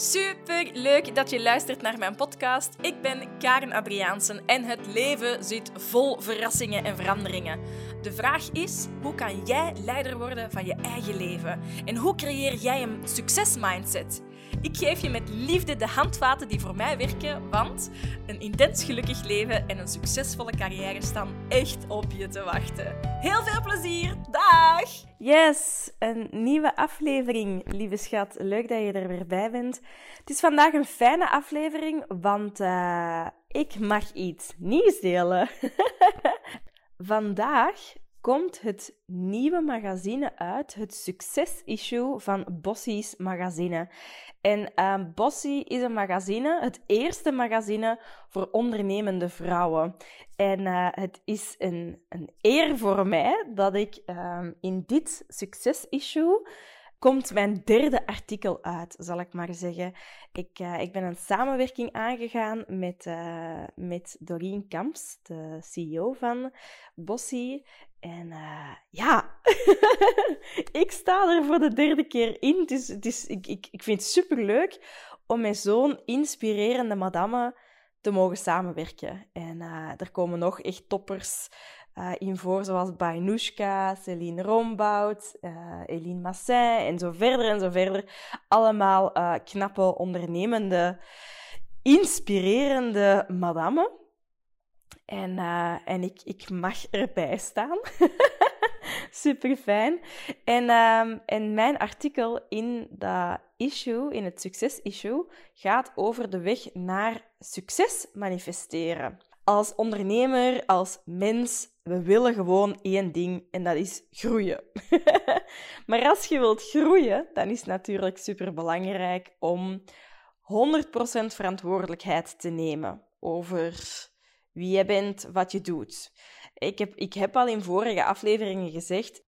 Super leuk dat je luistert naar mijn podcast. Ik ben Karen Adriaansen en het leven zit vol verrassingen en veranderingen. De vraag is: hoe kan jij leider worden van je eigen leven? En hoe creëer jij een succesmindset? Ik geef je met liefde de handvaten die voor mij werken, want een intens gelukkig leven en een succesvolle carrière staan echt op je te wachten. Heel veel plezier! Dag! Yes, een nieuwe aflevering, lieve schat. Leuk dat je er weer bij bent. Het is vandaag een fijne aflevering, want uh, ik mag iets nieuws delen. vandaag komt het nieuwe magazine uit, het succes-issue van Bossie's magazine. En uh, Bossie is een magazine, het eerste magazine voor ondernemende vrouwen. En uh, het is een, een eer voor mij dat ik uh, in dit succes-issue komt mijn derde artikel uit, zal ik maar zeggen. Ik, uh, ik ben een samenwerking aangegaan met, uh, met Doreen Kamps, de CEO van Bossie. En uh, ja, ik sta er voor de derde keer in. Het is, ik, ik, ik vind het superleuk om met zo'n inspirerende madame te mogen samenwerken. En er komen nog echt toppers uh, in voor, zoals Bainushka, Céline Rombout, uh, Eline Massin en zo verder en zo verder. Allemaal uh, knappe, ondernemende, inspirerende madame. En, en ik, ik mag erbij staan. Super fijn. En, um, en mijn artikel in dat issue, in het succes-issue, gaat over de weg naar succes manifesteren. Als ondernemer, als mens, we willen gewoon één ding en dat is groeien. maar als je wilt groeien, dan is het natuurlijk super belangrijk om 100% verantwoordelijkheid te nemen over wie je bent, wat je doet. Ik heb, ik heb al in vorige afleveringen gezegd,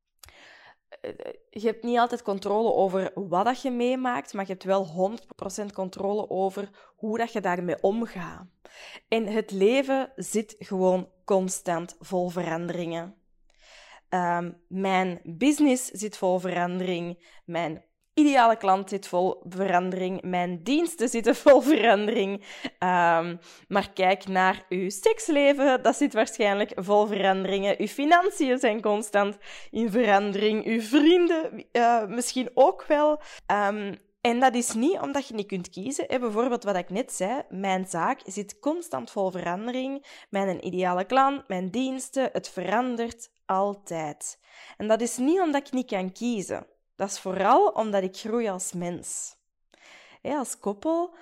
eh, je hebt niet altijd controle over wat dat je meemaakt, maar je hebt wel 100% controle over hoe dat je daarmee omgaat. En het leven zit gewoon constant vol veranderingen. Um, mijn business zit vol verandering. Mijn ideale klant zit vol verandering. Mijn diensten zitten vol verandering. Um, maar kijk naar uw seksleven, dat zit waarschijnlijk vol veranderingen. Uw financiën zijn constant in verandering. Uw vrienden uh, misschien ook wel. Um, en dat is niet omdat je niet kunt kiezen. Bijvoorbeeld wat ik net zei, mijn zaak zit constant vol verandering. Mijn ideale klant, mijn diensten, het verandert altijd. En dat is niet omdat ik niet kan kiezen. Dat is vooral omdat ik groei als mens. als koppel,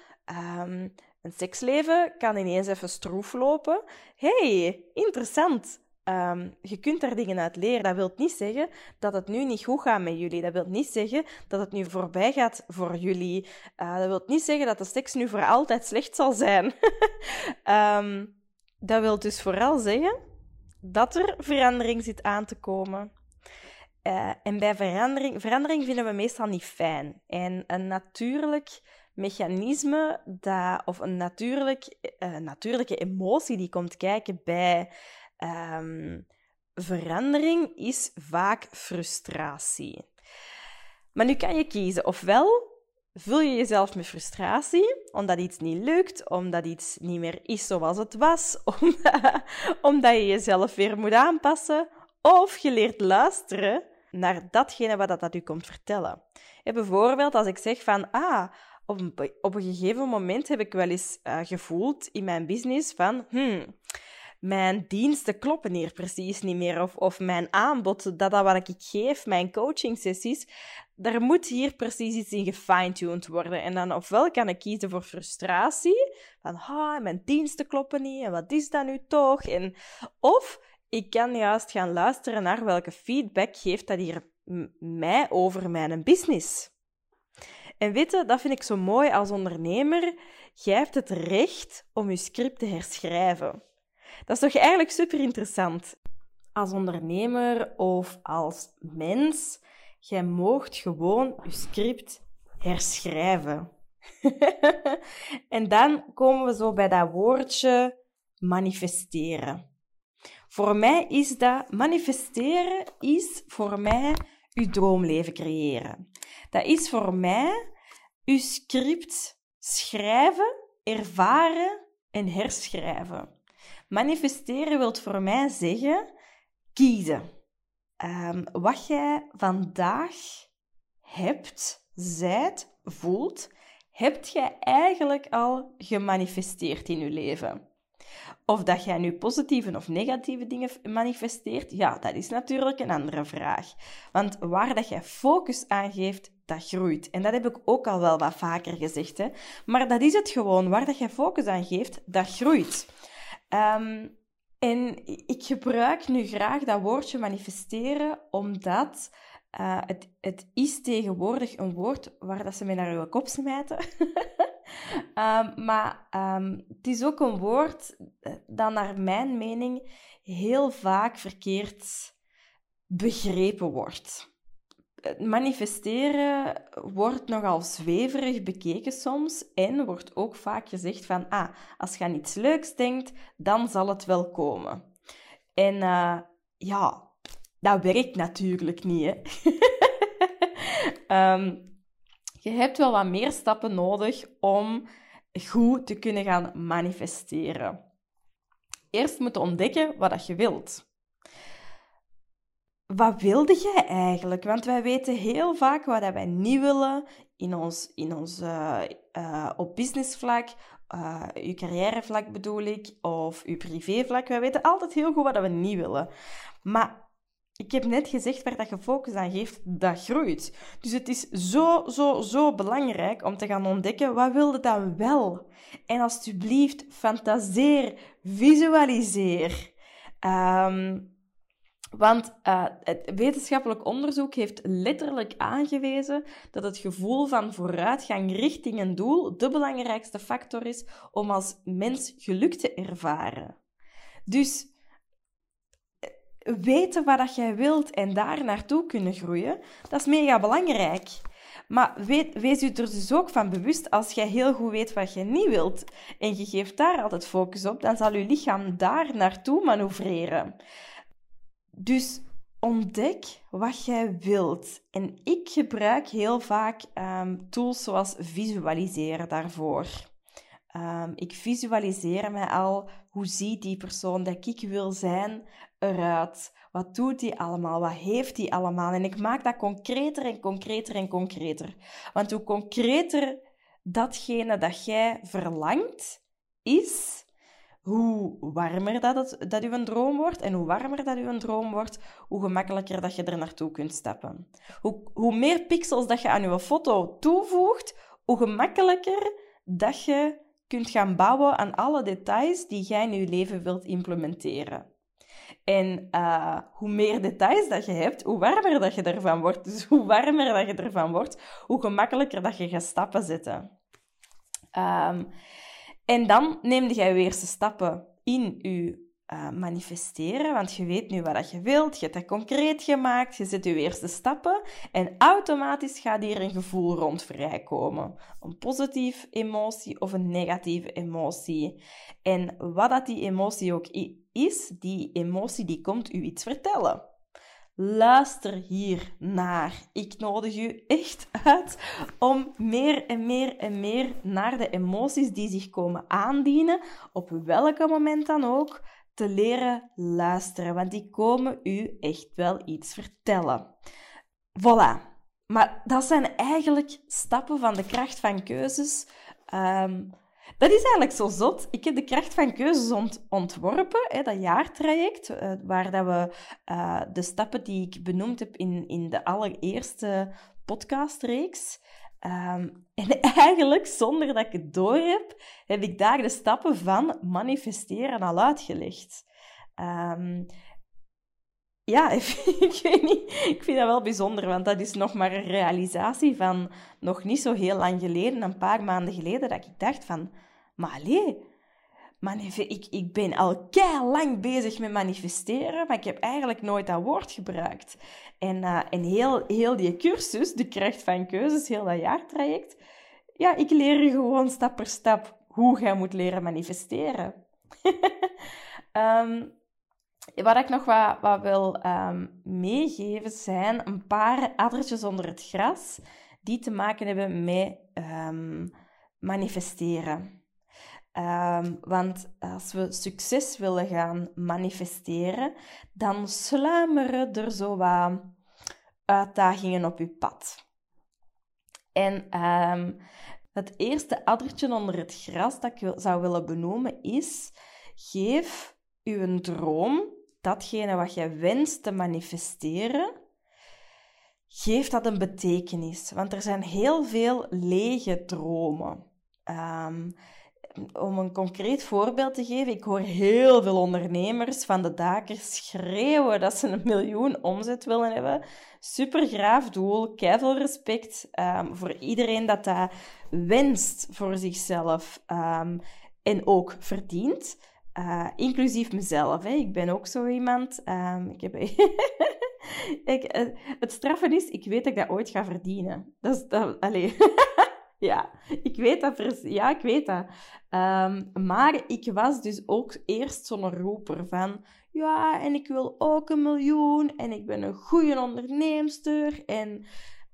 um, een seksleven kan ineens even stroef lopen. hey, interessant. Um, je kunt daar dingen uit leren. Dat wil niet zeggen dat het nu niet goed gaat met jullie. Dat wil niet zeggen dat het nu voorbij gaat voor jullie. Uh, dat wil niet zeggen dat de seks nu voor altijd slecht zal zijn. um, dat wil dus vooral zeggen dat er verandering zit aan te komen. Uh, en bij verandering, verandering vinden we meestal niet fijn. En een natuurlijk mechanisme dat, of een natuurlijk, uh, natuurlijke emotie die komt kijken bij um, verandering is vaak frustratie. Maar nu kan je kiezen. Ofwel vul je jezelf met frustratie, omdat iets niet lukt, omdat iets niet meer is zoals het was, omdat, omdat je jezelf weer moet aanpassen, of je leert luisteren naar datgene wat dat u komt vertellen. Bijvoorbeeld als ik zeg van, ah, op een, op een gegeven moment heb ik wel eens uh, gevoeld in mijn business van, hmm, mijn diensten kloppen hier precies niet meer. Of, of mijn aanbod, dat, dat wat ik geef, mijn coaching sessies, daar moet hier precies iets in gefine-tuned worden. En dan ofwel kan ik kiezen voor frustratie, van ha, mijn diensten kloppen niet, en wat is dat nu toch? En, of ik kan juist gaan luisteren naar welke feedback geeft dat hier mij over mijn business. En weet dat vind ik zo mooi als ondernemer. Jij hebt het recht om je script te herschrijven. Dat is toch eigenlijk super interessant. Als ondernemer of als mens, jij moogt gewoon je script herschrijven. en dan komen we zo bij dat woordje manifesteren. Voor mij is dat manifesteren is voor mij uw droomleven creëren. Dat is voor mij uw script schrijven, ervaren en herschrijven. Manifesteren wil voor mij zeggen kiezen. Um, wat jij vandaag hebt, zijt, voelt, hebt jij eigenlijk al gemanifesteerd in je leven. Of dat jij nu positieve of negatieve dingen manifesteert, ja, dat is natuurlijk een andere vraag. Want waar dat jij focus aan geeft, dat groeit. En dat heb ik ook al wel wat vaker gezegd. Hè? Maar dat is het gewoon. Waar dat jij focus aan geeft, dat groeit. Um, en ik gebruik nu graag dat woordje manifesteren, omdat uh, het, het is tegenwoordig een woord waar dat ze mee naar je kop smijten. um, maar um, het is ook een woord eh, dat naar mijn mening heel vaak verkeerd begrepen wordt manifesteren wordt nogal zweverig bekeken soms en wordt ook vaak gezegd van, ah, als je aan iets leuks denkt, dan zal het wel komen. En uh, ja, dat werkt natuurlijk niet, hè. um, je hebt wel wat meer stappen nodig om goed te kunnen gaan manifesteren. Eerst moet je ontdekken wat je wilt wat wilde jij eigenlijk? Want wij weten heel vaak wat wij niet willen in ons, in ons uh, uh, op businessvlak, uh, carrièrevlak bedoel ik, of uw privévlak. Wij weten altijd heel goed wat we niet willen. Maar ik heb net gezegd waar dat je focus aan geeft, dat groeit. Dus het is zo, zo, zo belangrijk om te gaan ontdekken wat wilde dan wel. En alsjeblieft, fantaseer, visualiseer. Um, want uh, het wetenschappelijk onderzoek heeft letterlijk aangewezen dat het gevoel van vooruitgang richting een doel de belangrijkste factor is om als mens geluk te ervaren. Dus eh, weten wat dat jij wilt en daar naartoe kunnen groeien, dat is mega belangrijk. Maar weet, wees u er dus ook van bewust, als jij heel goed weet wat je niet wilt en je geeft daar altijd focus op, dan zal je lichaam daar naartoe manoeuvreren. Dus ontdek wat jij wilt. En ik gebruik heel vaak um, tools zoals visualiseren daarvoor. Um, ik visualiseer mij al hoe ziet die persoon dat ik wil zijn eruit. Wat doet die allemaal? Wat heeft die allemaal? En ik maak dat concreter en concreter en concreter. Want hoe concreter datgene dat jij verlangt is, hoe warmer dat, het, dat uw droom wordt en hoe warmer dat uw droom wordt, hoe gemakkelijker dat je er naartoe kunt stappen. Hoe, hoe meer pixels dat je aan je foto toevoegt, hoe gemakkelijker dat je kunt gaan bouwen aan alle details die jij in je leven wilt implementeren. En uh, hoe meer details dat je hebt, hoe warmer dat je ervan wordt. Dus hoe warmer dat je ervan wordt, hoe gemakkelijker dat je gaat stappen zetten. Um, en dan neem je je eerste stappen in je uh, manifesteren, want je weet nu wat je wilt, je hebt dat concreet gemaakt, je zet je eerste stappen en automatisch gaat hier een gevoel rond vrijkomen. Een positieve emotie of een negatieve emotie. En wat dat die emotie ook is, die emotie die komt u iets vertellen. Luister hier naar. Ik nodig u echt uit om meer en meer en meer naar de emoties die zich komen aandienen, op welke moment dan ook, te leren luisteren. Want die komen u echt wel iets vertellen. Voilà. Maar dat zijn eigenlijk stappen van de kracht van keuzes. Um, dat is eigenlijk zo zot. Ik heb de kracht van keuzes ontworpen, hè, dat jaartraject, uh, waar dat we uh, de stappen die ik benoemd heb in, in de allereerste podcastreeks. Um, en eigenlijk, zonder dat ik het door heb, heb ik daar de stappen van manifesteren al uitgelegd. Um, ja, ik weet niet. Ik vind dat wel bijzonder, want dat is nog maar een realisatie van nog niet zo heel lang geleden, een paar maanden geleden, dat ik dacht van, maar allee, ik, ik ben al lang bezig met manifesteren, maar ik heb eigenlijk nooit dat woord gebruikt. En, uh, en heel, heel die cursus, de kracht van keuzes, heel dat jaartraject, ja, ik leer je gewoon stap per stap hoe jij moet leren manifesteren. um, wat ik nog wat, wat wil um, meegeven zijn een paar addertjes onder het gras die te maken hebben met um, manifesteren. Ehm, want als we succes willen gaan manifesteren, dan sluimeren er zo wat uitdagingen op je pad. En ehm, het eerste addertje onder het gras dat ik zou willen benoemen is: geef uw droom, datgene wat je wenst te manifesteren, geef dat een betekenis. Want er zijn heel veel lege dromen. Um, om een concreet voorbeeld te geven, ik hoor heel veel ondernemers van de dakers schreeuwen dat ze een miljoen omzet willen hebben. Super graaf doel, keiveel respect um, voor iedereen dat dat wenst voor zichzelf um, en ook verdient. Uh, inclusief mezelf. Hè. Ik ben ook zo iemand. Um, ik heb... ik, uh, het straffen is, ik weet dat ik dat ooit ga verdienen. Dat is... Dat. Ja, ik weet dat. Ja, ik weet dat. Ehm, maar ik was dus ook eerst zo'n roeper van... Ja, en ik wil ook een miljoen. En ik ben een goede onderneemster. En,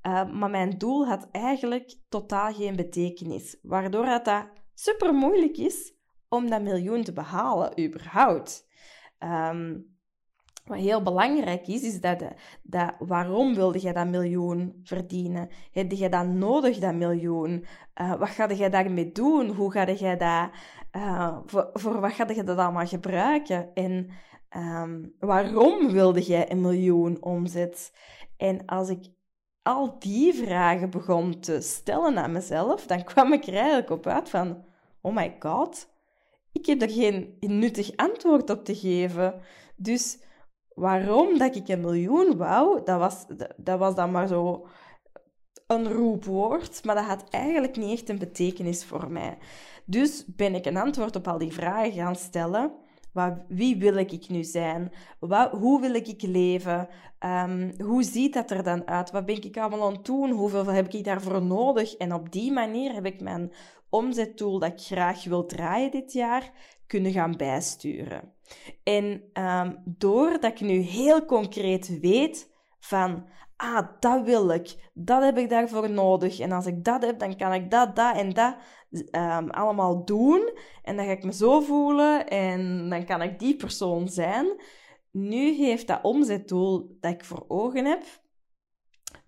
uh, maar mijn doel had eigenlijk totaal geen betekenis. Waardoor het dat super moeilijk is om dat miljoen te behalen, überhaupt. Um, wat heel belangrijk is, is dat, dat waarom wilde je dat miljoen verdienen? Heb je dat nodig, dat miljoen? Uh, wat ga je daarmee doen? Hoe ga je dat, uh, voor, voor, wat ga je dat allemaal gebruiken? En um, waarom wilde jij een miljoen omzet? En als ik al die vragen begon te stellen aan mezelf, dan kwam ik er eigenlijk op uit van, oh my god, ik heb er geen nuttig antwoord op te geven. Dus waarom dat ik een miljoen wou, dat was, dat was dan maar zo een roepwoord, maar dat had eigenlijk niet echt een betekenis voor mij. Dus ben ik een antwoord op al die vragen gaan stellen. Wat, wie wil ik nu zijn? Wat, hoe wil ik leven? Um, hoe ziet dat er dan uit? Wat ben ik allemaal aan het doen? Hoeveel heb ik daarvoor nodig? En op die manier heb ik mijn omzettool dat ik graag wil draaien dit jaar kunnen gaan bijsturen. En um, doordat ik nu heel concreet weet van, ah, dat wil ik, dat heb ik daarvoor nodig. En als ik dat heb, dan kan ik dat, dat en dat um, allemaal doen. En dan ga ik me zo voelen en dan kan ik die persoon zijn. Nu heeft dat omzetdoel dat ik voor ogen heb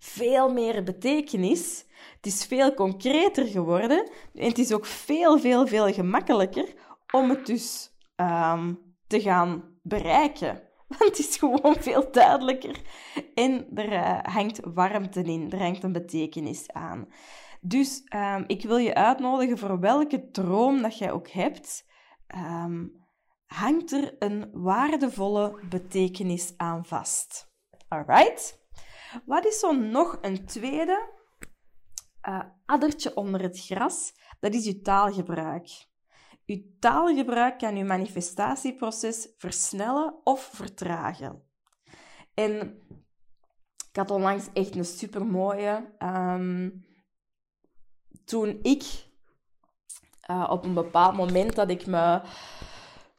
veel meer betekenis. Het is veel concreter geworden en het is ook veel, veel, veel gemakkelijker om het dus um, te gaan bereiken. Want het is gewoon veel duidelijker. En er uh, hangt warmte in, er hangt een betekenis aan. Dus um, ik wil je uitnodigen voor welke droom dat jij ook hebt, um, hangt er een waardevolle betekenis aan vast. Alright? Wat is zo nog een tweede uh, addertje onder het gras? Dat is je taalgebruik. Uw taalgebruik kan uw manifestatieproces versnellen of vertragen. En ik had onlangs echt een super mooie. Um, toen ik uh, op een bepaald moment dat ik me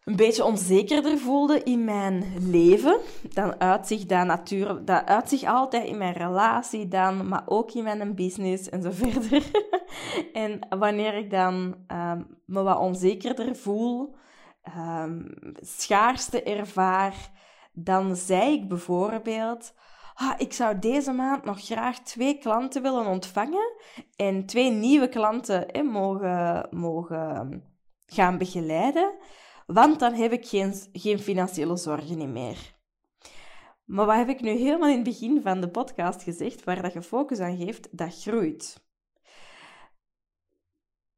een beetje onzekerder voelde in mijn leven, dan uitzicht dat natuurlijk, dat uitzicht altijd in mijn relatie dan, maar ook in mijn business en zo verder. en wanneer ik dan um, me wat onzekerder voel, um, schaarste ervaar, dan zei ik bijvoorbeeld, ah, ik zou deze maand nog graag twee klanten willen ontvangen en twee nieuwe klanten mogen, mogen gaan begeleiden want dan heb ik geen, geen financiële zorgen meer. Maar wat heb ik nu helemaal in het begin van de podcast gezegd, waar dat je focus aan geeft, dat groeit.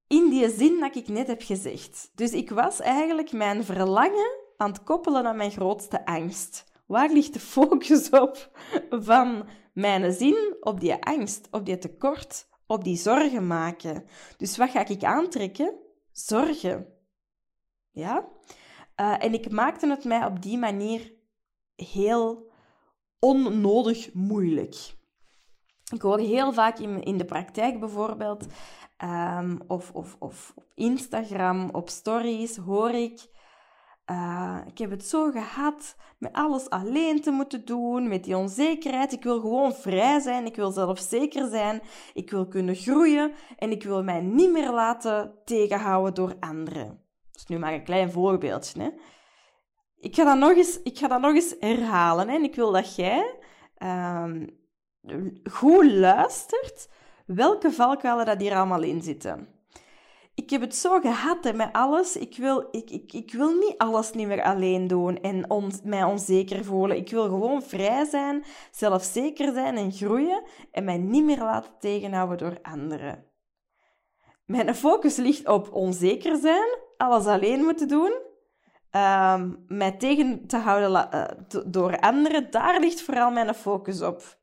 In die zin dat ik net heb gezegd. Dus ik was eigenlijk mijn verlangen aan het koppelen aan mijn grootste angst. Waar ligt de focus op van mijn zin op die angst, op die tekort, op die zorgen maken? Dus wat ga ik aantrekken? Zorgen. Ja? Uh, en ik maakte het mij op die manier heel onnodig moeilijk. Ik hoor heel vaak in, in de praktijk bijvoorbeeld, um, of, of, of op Instagram, op stories, hoor ik... Uh, ik heb het zo gehad met alles alleen te moeten doen, met die onzekerheid. Ik wil gewoon vrij zijn, ik wil zelfzeker zijn, ik wil kunnen groeien en ik wil mij niet meer laten tegenhouden door anderen. Is nu maar een klein voorbeeldje. Hè? Ik, ga dat nog eens, ik ga dat nog eens herhalen hè? en ik wil dat jij uh, goed luistert welke valkuilen dat hier allemaal in zitten ik heb het zo gehad met alles. Ik wil, ik, ik, ik wil niet alles niet meer alleen doen en on, mij onzeker voelen. Ik wil gewoon vrij zijn, zelfzeker zijn en groeien en mij niet meer laten tegenhouden door anderen. Mijn focus ligt op onzeker zijn, alles alleen moeten doen, um, mij tegen te houden uh, door anderen. Daar ligt vooral mijn focus op.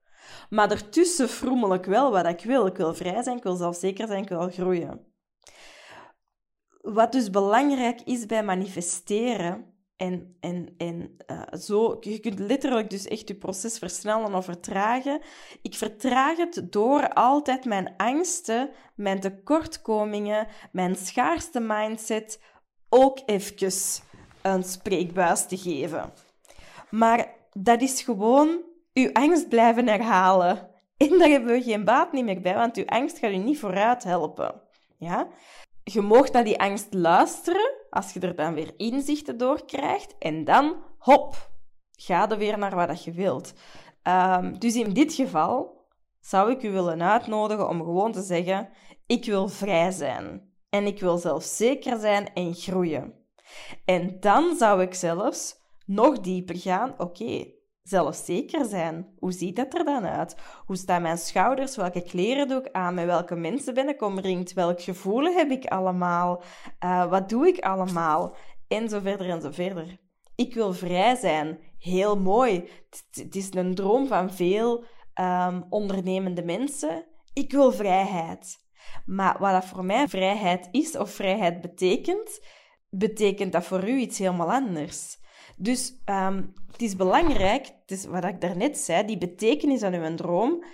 Maar ertussen froemel ik wel wat ik wil. Ik wil vrij zijn, ik wil zelfzeker zijn, ik wil groeien. Wat dus belangrijk is bij manifesteren, en, en, en uh, zo, je kunt letterlijk dus echt je proces versnellen of vertragen. Ik vertraag het door altijd mijn angsten, mijn tekortkomingen, mijn schaarste mindset ook even een spreekbuis te geven. Maar dat is gewoon uw angst blijven herhalen. En daar hebben we geen baat niet meer bij, want uw angst gaat u niet vooruit helpen. Ja? je moogt naar die angst luisteren, als je er dan weer inzichten door krijgt, en dan, hop, ga er weer naar wat je wilt. Um, dus in dit geval zou ik u willen uitnodigen om gewoon te zeggen, ik wil vrij zijn. En ik wil zelfs zeker zijn en groeien. En dan zou ik zelfs nog dieper gaan, oké, zelfzeker zijn. Hoe ziet dat er dan uit? Hoe staan mijn schouders? Welke kleren doe ik aan? Met welke mensen ben ik omringd? Welk gevoel heb ik allemaal? Uh, wat doe ik allemaal? En zo verder en zo verder. Ik wil vrij zijn. Heel mooi. Het is een droom van veel um, ondernemende mensen. Ik wil vrijheid. Maar wat dat voor mij vrijheid is of vrijheid betekent, betekent dat voor u iets helemaal anders. Dus um, het is belangrijk, het is wat ik daarnet zei, die betekenis aan uw droom.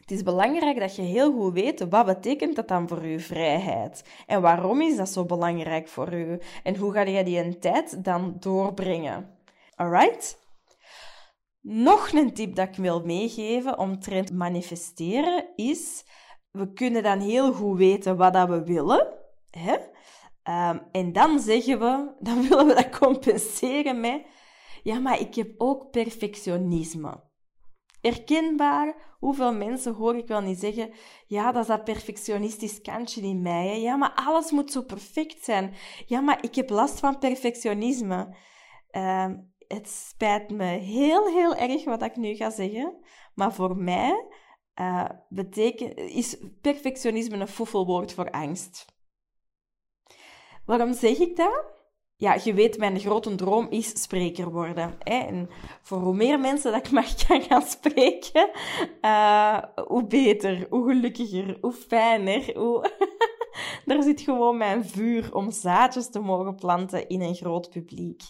Het is belangrijk dat je heel goed weet wat betekent dat dan voor je vrijheid en waarom is dat zo belangrijk voor u en hoe ga je die een tijd dan doorbrengen. Alright? Nog een tip dat ik wil meegeven omtrent manifesteren is, we kunnen dan heel goed weten wat dat we willen. Hè? Um, en dan zeggen we, dan willen we dat compenseren met ja, maar ik heb ook perfectionisme. Erkenbaar, hoeveel mensen hoor ik wel niet zeggen, ja, dat is dat perfectionistisch kantje in mij. Ja, maar alles moet zo perfect zijn. Ja, maar ik heb last van perfectionisme. Uh, het spijt me heel, heel erg wat ik nu ga zeggen, maar voor mij uh, betekent, is perfectionisme een foefelwoord voor angst. Waarom zeg ik dat? ja, je weet, mijn grote droom is spreker worden. Hè? En voor hoe meer mensen dat ik mag gaan spreken, uh, hoe beter, hoe gelukkiger, hoe fijner. Hoe... Daar zit gewoon mijn vuur om zaadjes te mogen planten in een groot publiek.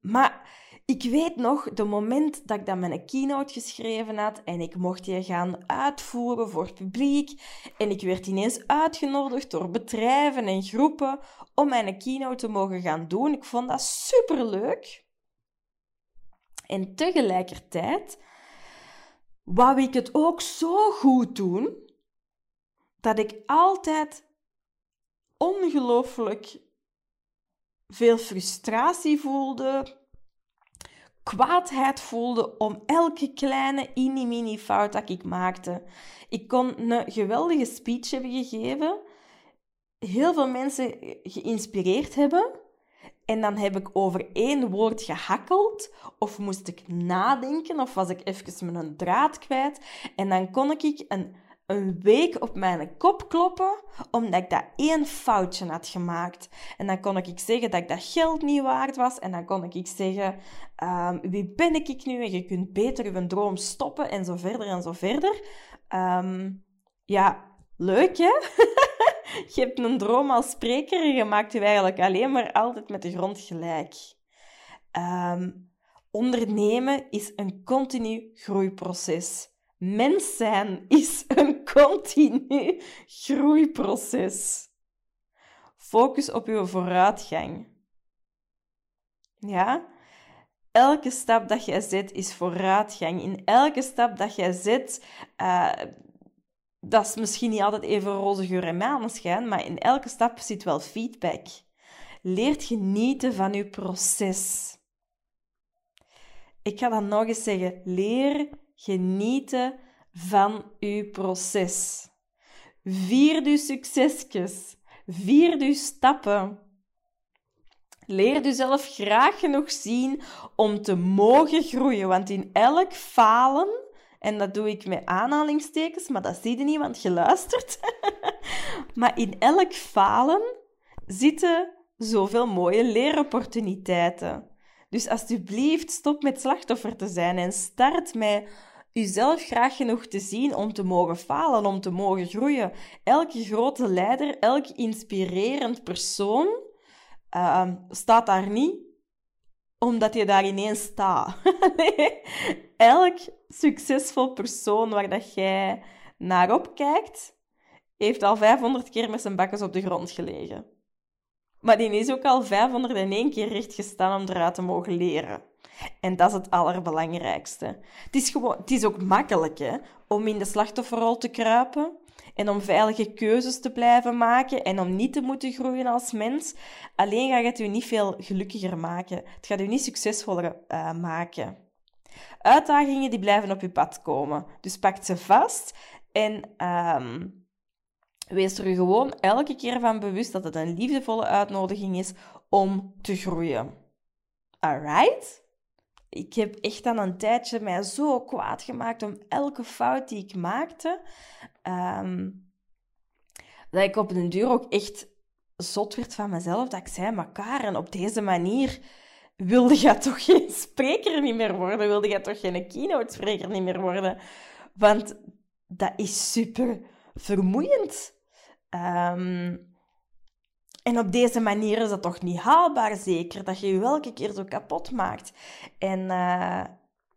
Maar ik weet nog, de moment dat ik dan mijn keynote geschreven had en ik mocht die gaan uitvoeren voor het publiek en ik werd ineens uitgenodigd door bedrijven en groepen om mijn keynote te mogen gaan doen. Ik vond dat superleuk. En tegelijkertijd wou ik het ook zo goed doen dat ik altijd ongelooflijk veel frustratie voelde, kwaadheid voelde om elke kleine mini-mini fout dat ik maakte. Ik kon een geweldige speech hebben gegeven, heel veel mensen geïnspireerd hebben. En dan heb ik over één woord gehakkeld, of moest ik nadenken, of was ik even mijn draad kwijt. En dan kon ik een een week op mijn kop kloppen omdat ik dat één foutje had gemaakt. En dan kon ik zeggen dat ik dat geld niet waard was. En dan kon ik zeggen, um, wie ben ik nu? En je kunt beter je droom stoppen en zo verder en zo verder. Um, ja, leuk hè? je hebt een droom als spreker en je maakt je eigenlijk alleen maar altijd met de grond gelijk. Um, ondernemen is een continu groeiproces. Mens zijn is een continu groeiproces. Focus op uw vooruitgang. Ja? Elke stap dat jij zet is vooruitgang. In elke stap dat jij zet, uh, dat is misschien niet altijd even roze geur en maneschijn, maar in elke stap zit wel feedback. Leert genieten van je proces. Ik ga dat nog eens zeggen. Leer genieten van uw proces. Vier uw succesjes. Vier uw stappen. Leer jezelf graag genoeg zien om te mogen groeien. Want in elk falen, en dat doe ik met aanhalingstekens, maar dat zie je niet, want je luistert. maar in elk falen zitten zoveel mooie leeropportuniteiten. Dus alsjeblieft, stop met slachtoffer te zijn en start met jezelf graag genoeg te zien om te mogen falen, om te mogen groeien. Elke grote leider, elk inspirerend persoon uh, staat daar niet omdat je daar ineens staat. nee. Elk succesvol persoon waar dat jij naar opkijkt, heeft al 500 keer met zijn bakkes op de grond gelegen. Maar die is ook al 501 keer recht gestaan om eruit te mogen leren. En dat is het allerbelangrijkste. Het is, het is ook makkelijk hè, om in de slachtofferrol te kruipen en om veilige keuzes te blijven maken en om niet te moeten groeien als mens. Alleen gaat het u niet veel gelukkiger maken. Het gaat u niet succesvoller uh, maken. Uitdagingen die blijven op uw pad komen. Dus pak ze vast en uh, wees er gewoon elke keer van bewust dat het een liefdevolle uitnodiging is om te groeien. Alright? Ik heb echt aan een tijdje mij zo kwaad gemaakt om elke fout die ik maakte. Ehm, dat ik op den duur ook echt zot werd van mezelf. Dat ik zei, maar Karen, op deze manier wilde je toch geen spreker niet meer worden? Wilde je toch geen keynote spreker niet meer worden? Want dat is super vermoeiend. Um, en op deze manier is dat toch niet haalbaar, zeker? Dat je je elke keer zo kapot maakt. En, uh,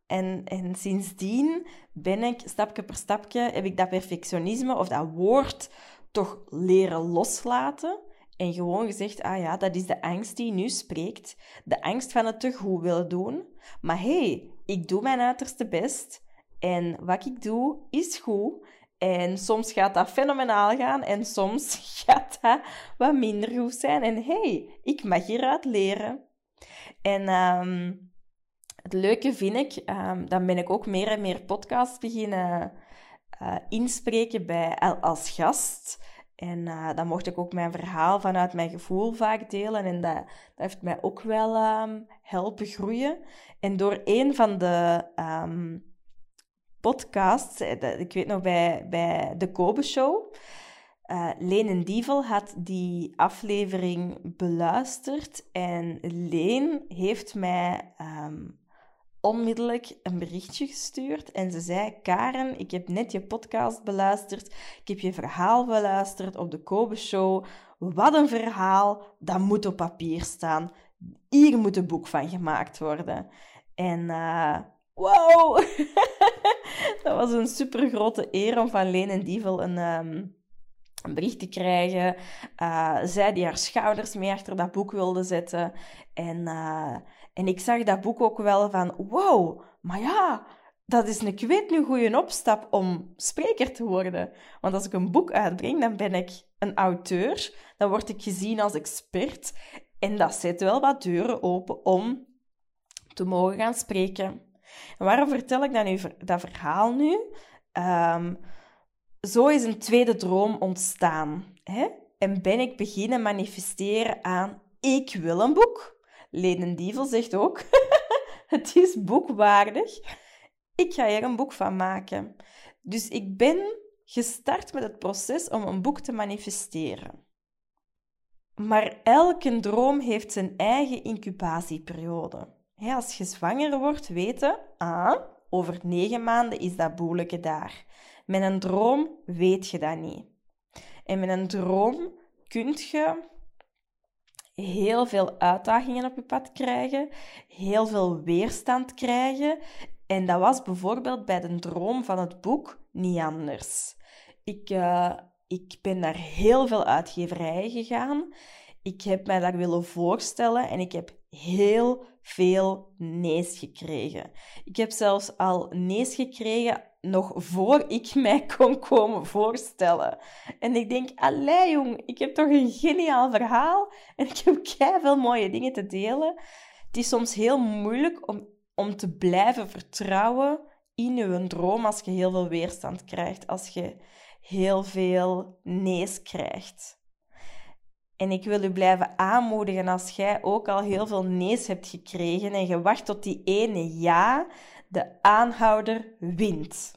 en, en sindsdien ben ik, stapje per stapje, heb ik dat perfectionisme of dat woord toch leren loslaten. En gewoon gezegd, ah ja, dat is de angst die nu spreekt. De angst van het te goed willen doen. Maar hé, hey, ik doe mijn uiterste best. En wat ik doe, is goed. En soms gaat dat fenomenaal gaan en soms gaat dat wat minder goed zijn. En hey, ik mag hieruit leren. En um, het leuke vind ik, um, dan ben ik ook meer en meer podcasts beginnen uh, inspreken bij, als gast. En uh, dan mocht ik ook mijn verhaal vanuit mijn gevoel vaak delen. En dat, dat heeft mij ook wel um, helpen groeien. En door een van de podcast. Eh, ik weet nog bij, bij de Kobe Show. Uh, Leen en Dievel had die aflevering beluisterd en Leen heeft mij ehm, onmiddellijk een berichtje gestuurd en ze zei: Karen, ik heb net je podcast beluisterd, ik heb je verhaal beluisterd op de Kobe Show. Wat een verhaal, dat moet op papier staan. Hier moet een boek van gemaakt worden. En uh, wow! dat was een super grote eer om van Leen en Dievel een, um, een bericht te krijgen. Uh, zij die haar schouders mee achter dat boek wilde zetten. En, uh, en ik zag dat boek ook wel van, wow, maar ja, dat is een weet nu goede opstap om spreker te worden. Want als ik een boek uitbreng, dan ben ik een auteur. Dan word ik gezien als expert. En dat zet wel wat deuren open om te mogen gaan spreken. En waarom vertel ik dat, dat verhaal nu? Um, zo is een tweede droom ontstaan. Hè? En ben ik beginnen manifesteren aan ik wil een boek. Leden Dievel zegt ook, het is boekwaardig. Ik ga hier een boek van maken. Dus ik ben gestart met het proces om een boek te manifesteren. Maar elke droom heeft zijn eigen incubatieperiode als je zwanger wordt, weten, ah, over negen maanden is dat boeleke daar. Met een droom weet je dat niet. En met een droom kun je heel veel uitdagingen op je pad krijgen, heel veel weerstand krijgen. En dat was bijvoorbeeld bij de droom van het boek niet anders. Ik, uh, ik ben naar heel veel uitgeverijen gegaan Ik heb mij dat willen voorstellen en ik heb heel veel nee's gekregen. Ik heb zelfs al nee's gekregen nog voor ik mij kon komen voorstellen. En ik denk, allee jong, ik heb toch een geniaal verhaal en ik heb veel mooie dingen te delen. Het is soms heel moeilijk om, om te blijven vertrouwen in je droom als je heel veel weerstand krijgt, als je heel veel nee's krijgt. En ik wil u blijven aanmoedigen als jij ook al heel veel nee's hebt gekregen en je wacht tot die ene ja, de aanhouder wint.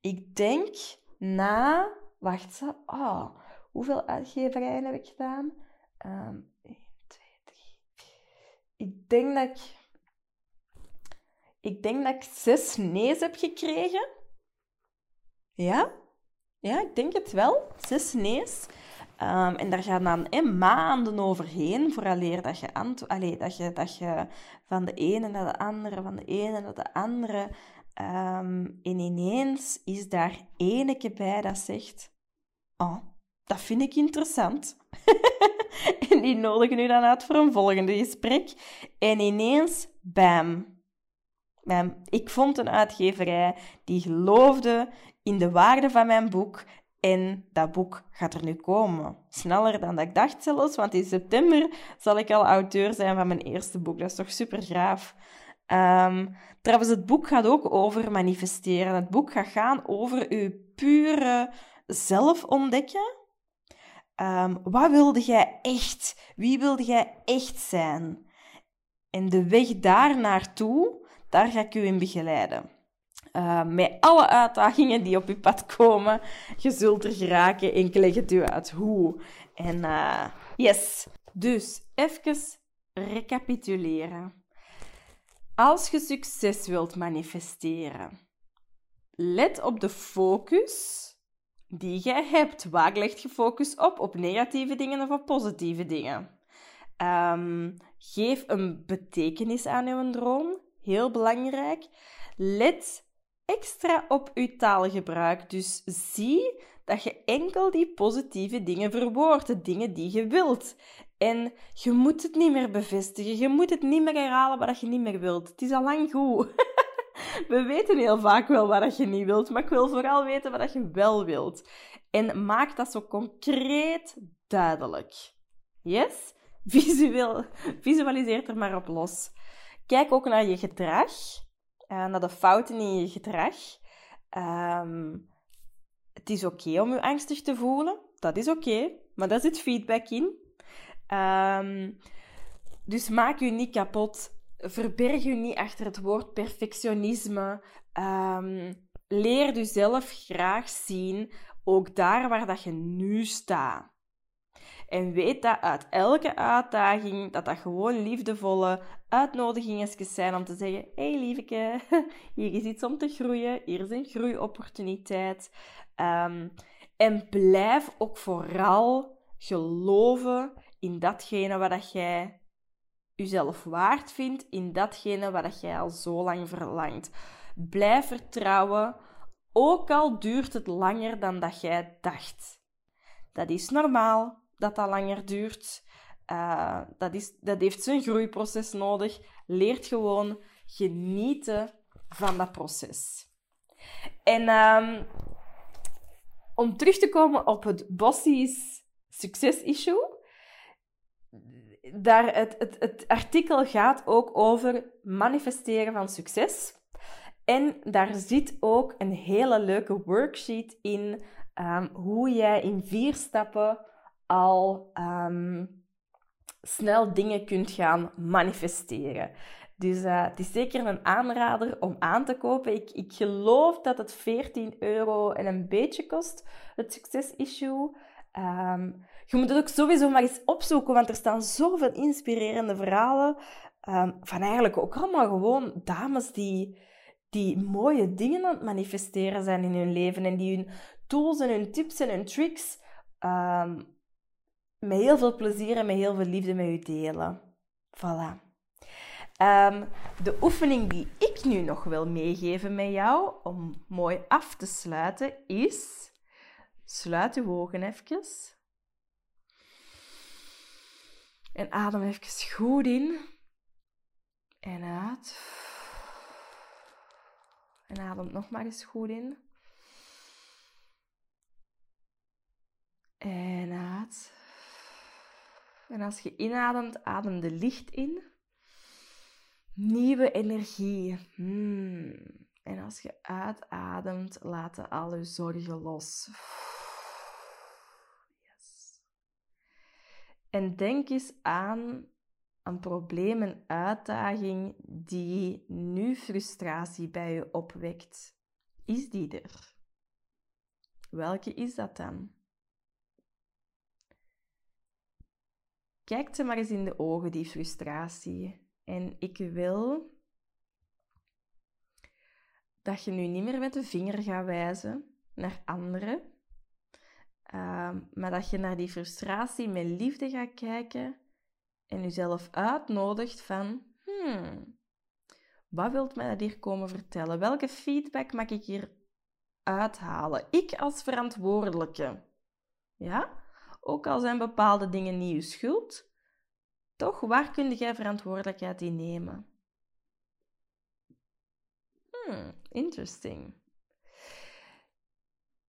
Ik denk na, wacht ze, oh, hoeveel uitgeverijen heb ik gedaan? Um, 1, 2, 3, 4. Ik denk dat ik, ik denk dat ik zes nee's heb gekregen. Ja? Ja, ik denk het wel. Zes nee's. Um, en daar gaan dan maanden overheen, vooraleer dat je, dat, je, dat je van de ene naar de andere, van de ene naar de andere... Um, en ineens is daar ene bij dat zegt... Oh, dat vind ik interessant. en die nodigen u dan uit voor een volgende gesprek. En ineens, bam. bam. Ik vond een uitgeverij die geloofde in de waarde van mijn boek. En dat boek gaat er nu komen. Sneller dan dat ik dacht zelfs, want in september zal ik al auteur zijn van mijn eerste boek. Dat is toch super gaaf. Um, trouwens, het boek gaat ook over manifesteren. Het boek gaat gaan over uw pure zelf ontdekken. Um, wat wilde jij echt? Wie wilde jij echt zijn? En de weg daar naartoe, daar ga ik u in begeleiden. Uh, met alle uitdagingen die op je pad komen. Je zult er geraken en ik leg het u uit hoe. En uh, yes. Dus even recapituleren. Als je succes wilt manifesteren, let op de focus die jij hebt. Waar leg je focus op? Op negatieve dingen of op positieve dingen? Um, geef een betekenis aan je droom. Heel belangrijk. Let extra op je taalgebruik. Dus zie dat je enkel die positieve dingen verwoordt, de dingen die je wilt. En je moet het niet meer bevestigen, je moet het niet meer herhalen wat je niet meer wilt. Het is al lang goed. We weten heel vaak wel wat je niet wilt, maar ik wil vooral weten wat je wel wilt. En maak dat zo concreet duidelijk. Yes? Visueel, visualiseer er maar op los. Kijk ook naar je gedrag. Uh, naar de fouten in je gedrag. Um, het is oké om je angstig te voelen. Dat is oké, maar daar zit feedback in. Um, dus maak je niet kapot. Verberg je niet achter het woord perfectionisme. Um, leer jezelf graag zien, ook daar waar dat je nu staat. En weet dat uit elke uitdaging, dat dat gewoon liefdevolle uitnodigingen zijn om te zeggen, hey, lieveke, hier is iets om te groeien, hier is een groeiopportuniteit. Um, en blijf ook vooral geloven in datgene wat jij jezelf waard vindt, in datgene wat jij al zo lang verlangt. Blijf vertrouwen, ook al duurt het langer dan dat jij dacht. Dat is normaal dat dat langer duurt. Uh, dat, is, dat heeft zijn groeiproces nodig. Leert gewoon genieten van dat proces. En um, om terug te komen op het Bossies succes-issue. Daar het, het, het artikel gaat ook over manifesteren van succes. En daar zit ook een hele leuke worksheet in um, hoe jij in vier stappen al um, snel dingen kunt gaan manifesteren. Dus uh, het is zeker een aanrader om aan te kopen. Ik, ik geloof dat het 14 euro en een beetje kost, het succes-issue. Um, je moet het ook sowieso maar eens opzoeken, want er staan zoveel inspirerende verhalen um, van eigenlijk ook allemaal gewoon dames die, die mooie dingen aan het manifesteren zijn in hun leven en die hun tools en hun tips en hun tricks met heel veel plezier en met heel veel liefde met u delen. Voilà. Um, de oefening die ik nu nog wil meegeven met jou, om mooi af te sluiten, is... Sluit je ogen even. En adem even goed in. En uit. En adem nog maar eens goed in. En uit. En als je inademt, adem de licht in. Nieuwe energie. Hmm. En als je uitademt, laten al je zorgen los. Yes. En denk eens aan een probleem, een uitdaging die nu frustratie bij je opwekt. Is die er? Welke is dat dan? Kijk ze maar eens in de ogen, die frustratie. En ik wil dat je nu niet meer met de vinger gaat wijzen naar anderen, uh, maar dat je naar die frustratie met liefde gaat kijken en jezelf uitnodigt van, hmm, wat wilt mij dat hier komen vertellen? Welke feedback mag ik hier uithalen? Ik als verantwoordelijke. Ja? Ook al zijn bepaalde dingen niet je schuld, toch, waar kun jij verantwoordelijkheid in nemen? Hmm, interesting.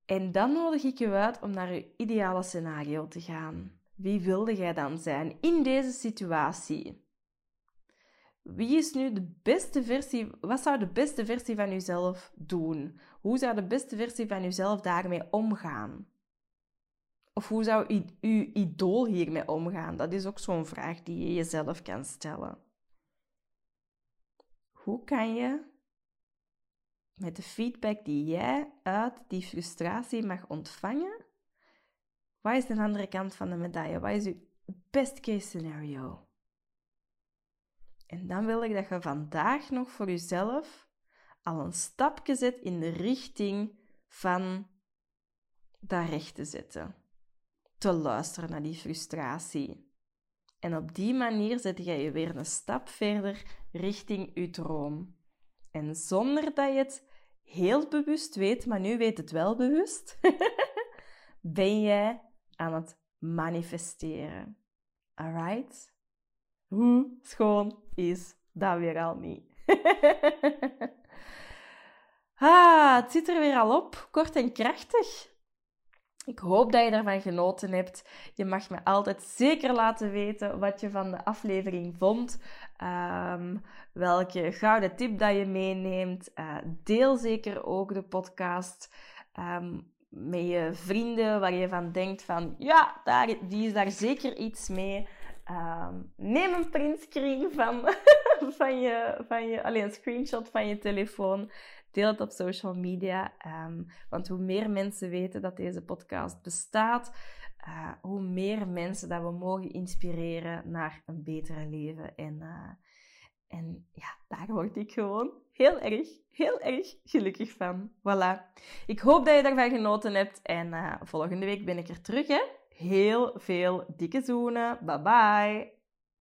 En dan nodig ik je uit om naar je ideale scenario te gaan. Wie wilde jij dan zijn in deze situatie? Wie is nu de beste versie? Wat zou de beste versie van jezelf doen? Hoe zou de beste versie van jezelf daarmee omgaan? Of hoe zou uw idool hiermee omgaan? Dat is ook zo'n vraag die je jezelf kan stellen. Hoe kan je met de feedback die jij uit die frustratie mag ontvangen, wat is de andere kant van de medaille? Wat is uw best case scenario? En dan wil ik dat je vandaag nog voor jezelf al een stapje zet in de richting van dat recht te zetten te luisteren naar die frustratie. En op die manier zet jij je weer een stap verder richting je droom. En zonder dat je het heel bewust weet, maar nu weet het wel bewust, ben jij aan het manifesteren. Alright? Hoe schoon is dat weer al niet? ah, het zit er weer al op, kort en krachtig. Ik hoop dat je ervan genoten hebt. Je mag me altijd zeker laten weten wat je van de aflevering vond. Um, welke gouden tip dat je meeneemt. Uh, deel zeker ook de podcast um, met je vrienden waar je van denkt van ja, daar, die is daar zeker iets mee. Um, neem een printscreen van, van, je, van je, alleen een screenshot van je telefoon. Deel het op social media. Um, want hoe meer mensen weten dat deze podcast bestaat, uh, hoe meer mensen dat we mogen inspireren naar een betere leven. En, uh, en ja, daar word ik gewoon heel erg, heel erg gelukkig van. Voilà. Ik hoop dat je daarvan genoten hebt. En uh, volgende week ben ik er terug. Hè? Heel veel dikke zoenen. Bye bye.